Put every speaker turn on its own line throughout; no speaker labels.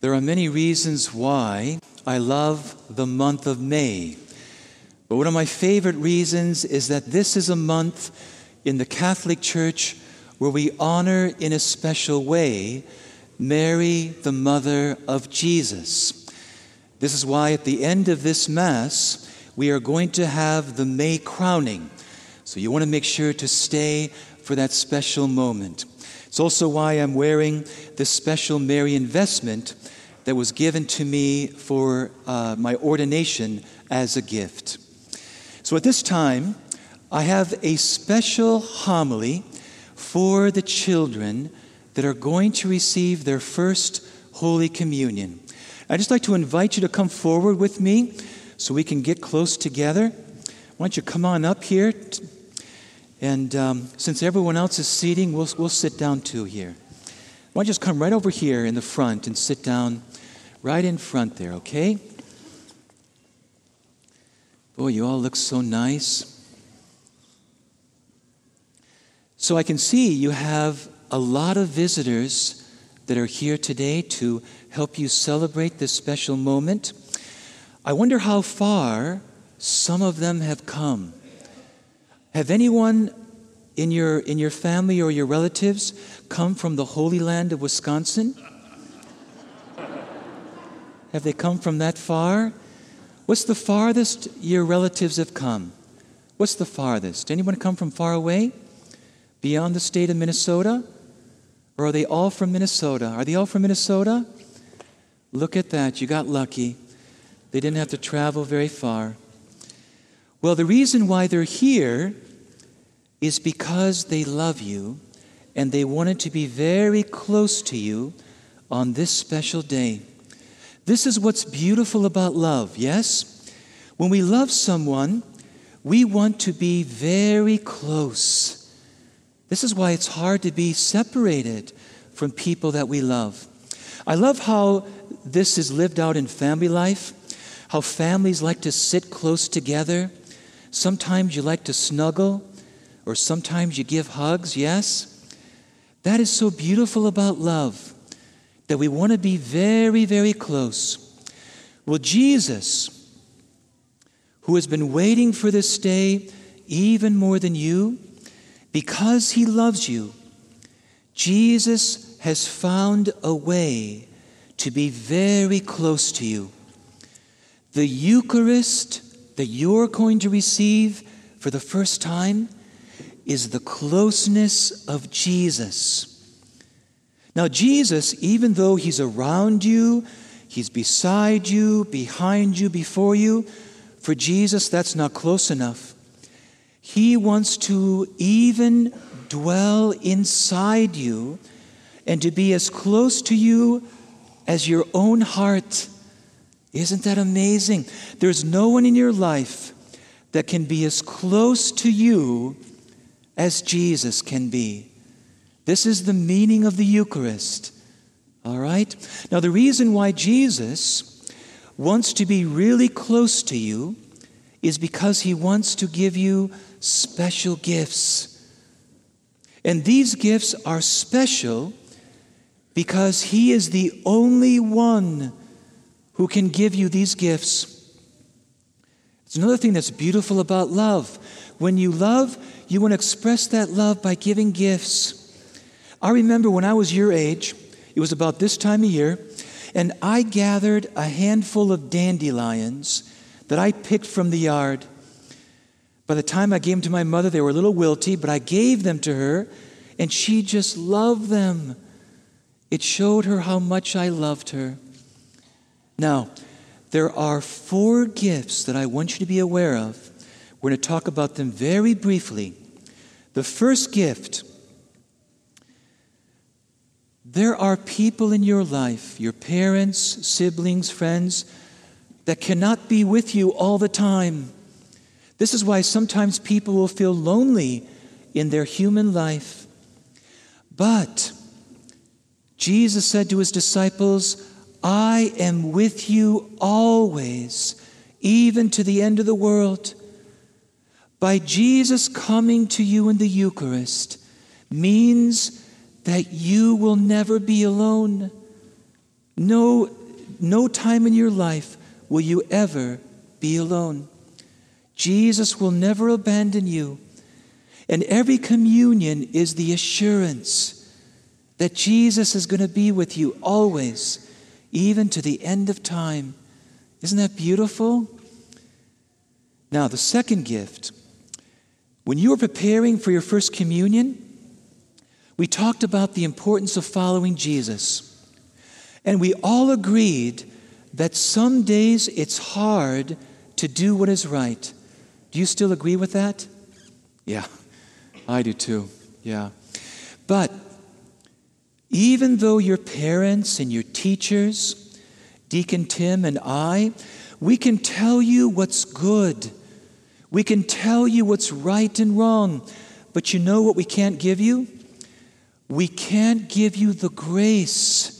There are many reasons why I love the month of May. But one of my favorite reasons is that this is a month in the Catholic Church where we honor in a special way Mary, the mother of Jesus. This is why at the end of this Mass, we are going to have the May crowning. So you want to make sure to stay for that special moment. It's also why I'm wearing this special Marian vestment that was given to me for uh, my ordination as a gift. So at this time, I have a special homily for the children that are going to receive their first Holy Communion. I'd just like to invite you to come forward with me so we can get close together. Why don't you come on up here? And um, since everyone else is seating, we'll, we'll sit down too here. Why don't you just come right over here in the front and sit down right in front there, okay? Boy, you all look so nice. So I can see you have a lot of visitors that are here today to help you celebrate this special moment. I wonder how far some of them have come. Have anyone in your, in your family or your relatives come from the Holy Land of Wisconsin? Have they come from that far? What's the farthest your relatives have come? What's the farthest? Anyone come from far away? Beyond the state of Minnesota? Or are they all from Minnesota? Are they all from Minnesota? Look at that. You got lucky. They didn't have to travel very far. Well, the reason why they're here is because they love you and they wanted to be very close to you on this special day. This is what's beautiful about love, yes? When we love someone, we want to be very close. This is why it's hard to be separated from people that we love. I love how this is lived out in family life, how families like to sit close together. Sometimes you like to snuggle, or sometimes you give hugs, yes? That is so beautiful about love, that we want to be very, very close. Well, Jesus, who has been waiting for this day even more than you, because he loves you, Jesus has found a way to be very close to you. The Eucharist that you're going to receive for the first time is the closeness of Jesus. Now, Jesus, even though He's around you, He's beside you, behind you, before you, for Jesus, that's not close enough. He wants to even dwell inside you and to be as close to you as your own heart. Isn't that amazing? There's no one in your life that can be as close to you as Jesus can be. This is the meaning of the Eucharist. All right? Now, the reason why Jesus wants to be really close to you is because he wants to give you special gifts. And these gifts are special because He is the only one who can give you these gifts. It's another thing that's beautiful about love. When you love, you want to express that love by giving gifts. I remember when I was your age, it was about this time of year, and I gathered a handful of dandelions that I picked from the yard. By the time I gave them to my mother, they were a little wilty, but I gave them to her, and she just loved them. It showed her how much I loved her. Now, there are four gifts that I want you to be aware of. We're going to talk about them very briefly. The first gift there are people in your life, your parents, siblings, friends, that cannot be with you all the time. This is why sometimes people will feel lonely in their human life. But Jesus said to his disciples, I am with you always, even to the end of the world. By Jesus coming to you in the Eucharist means that you will never be alone. No, no time in your life will you ever be alone. Jesus will never abandon you. And every communion is the assurance that Jesus is going to be with you always, even to the end of time. Isn't that beautiful? Now, the second gift. When you were preparing for your first communion, we talked about the importance of following Jesus. And we all agreed that some days it's hard to do what is right. Do you still agree with that? Yeah, I do too. Yeah. But even though your parents and your teachers, Deacon Tim and I, we can tell you what's good. We can tell you what's right and wrong. But you know what we can't give you? We can't give you the grace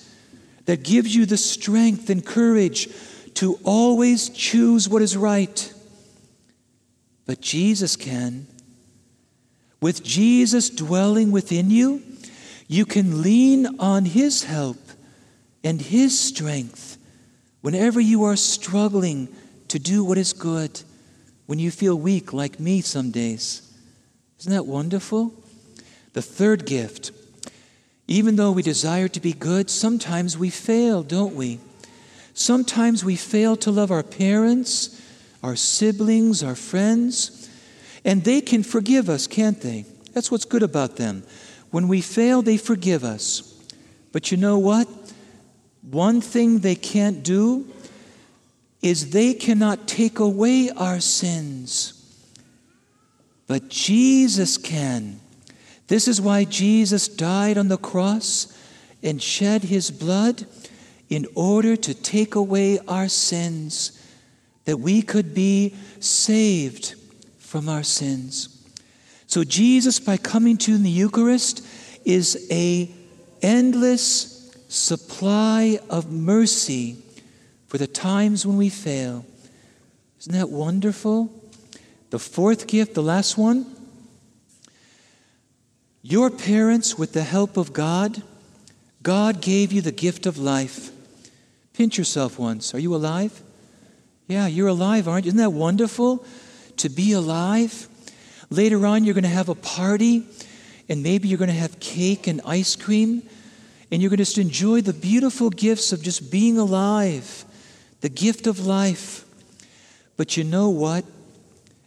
that gives you the strength and courage to always choose what is right. But Jesus can. With Jesus dwelling within you, you can lean on His help and His strength whenever you are struggling to do what is good, when you feel weak like me some days. Isn't that wonderful? The third gift. Even though we desire to be good, sometimes we fail, don't we? Sometimes we fail to love our parents, our siblings, our friends, and they can forgive us, can't they? That's what's good about them. When we fail, they forgive us. But you know what? One thing they can't do is they cannot take away our sins. But Jesus can. This is why Jesus died on the cross and shed his blood in order to take away our sins, that we could be saved from our sins. So Jesus, by coming to the Eucharist, is a endless supply of mercy for the times when we fail. Isn't that wonderful? The fourth gift, the last one. Your parents, with the help of God, God gave you the gift of life. Pinch yourself once. Are you alive? Yeah, you're alive, aren't you? Isn't that wonderful to be alive? Later on, you're going to have a party, and maybe you're going to have cake and ice cream, and you're going to just enjoy the beautiful gifts of just being alive, the gift of life. But you know what?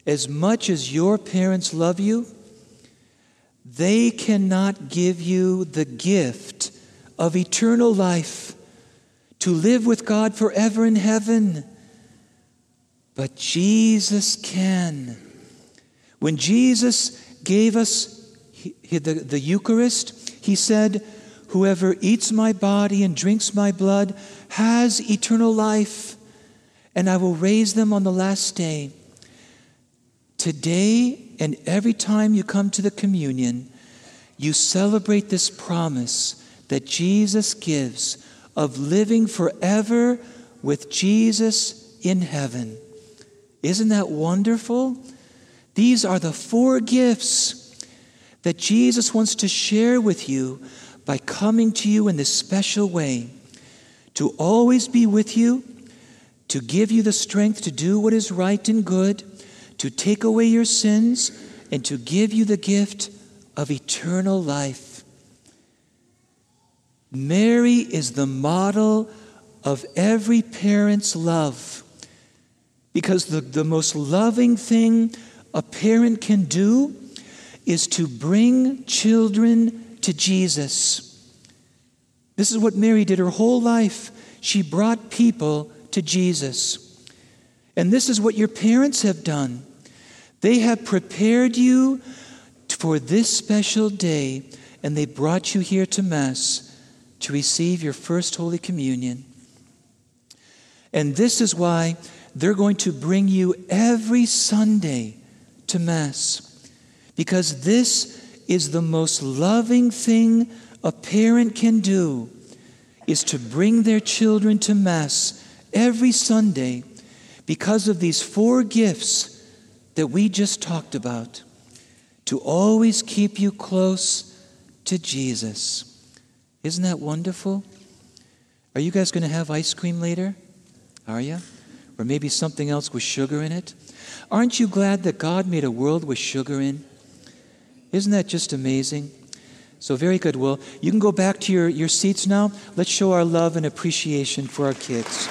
As much as your parents love you, they cannot give you the gift of eternal life to live with God forever in heaven. But Jesus can. When Jesus gave us the, the Eucharist, he said, Whoever eats my body and drinks my blood has eternal life, and I will raise them on the last day. Today and every time you come to the communion, you celebrate this promise that Jesus gives of living forever with Jesus in heaven. Isn't that wonderful? These are the four gifts that Jesus wants to share with you by coming to you in this special way to always be with you, to give you the strength to do what is right and good, to take away your sins, and to give you the gift of eternal life. Mary is the model of every parent's love because the, the most loving thing a parent can do is to bring children to Jesus. This is what Mary did her whole life. She brought people to Jesus. And this is what your parents have done. They have prepared you for this special day, and they brought you here to Mass to receive your first Holy Communion. And this is why they're going to bring you every Sunday to Mass because this is the most loving thing a parent can do is to bring their children to Mass every Sunday because of these four gifts that we just talked about to always keep you close to Jesus. Isn't that wonderful? Are you guys going to have ice cream later? Are you? Or maybe something else with sugar in it? Aren't you glad that God made a world with sugar in? Isn't that just amazing? So, very good, Will. You can go back to your, your seats now. Let's show our love and appreciation for our kids.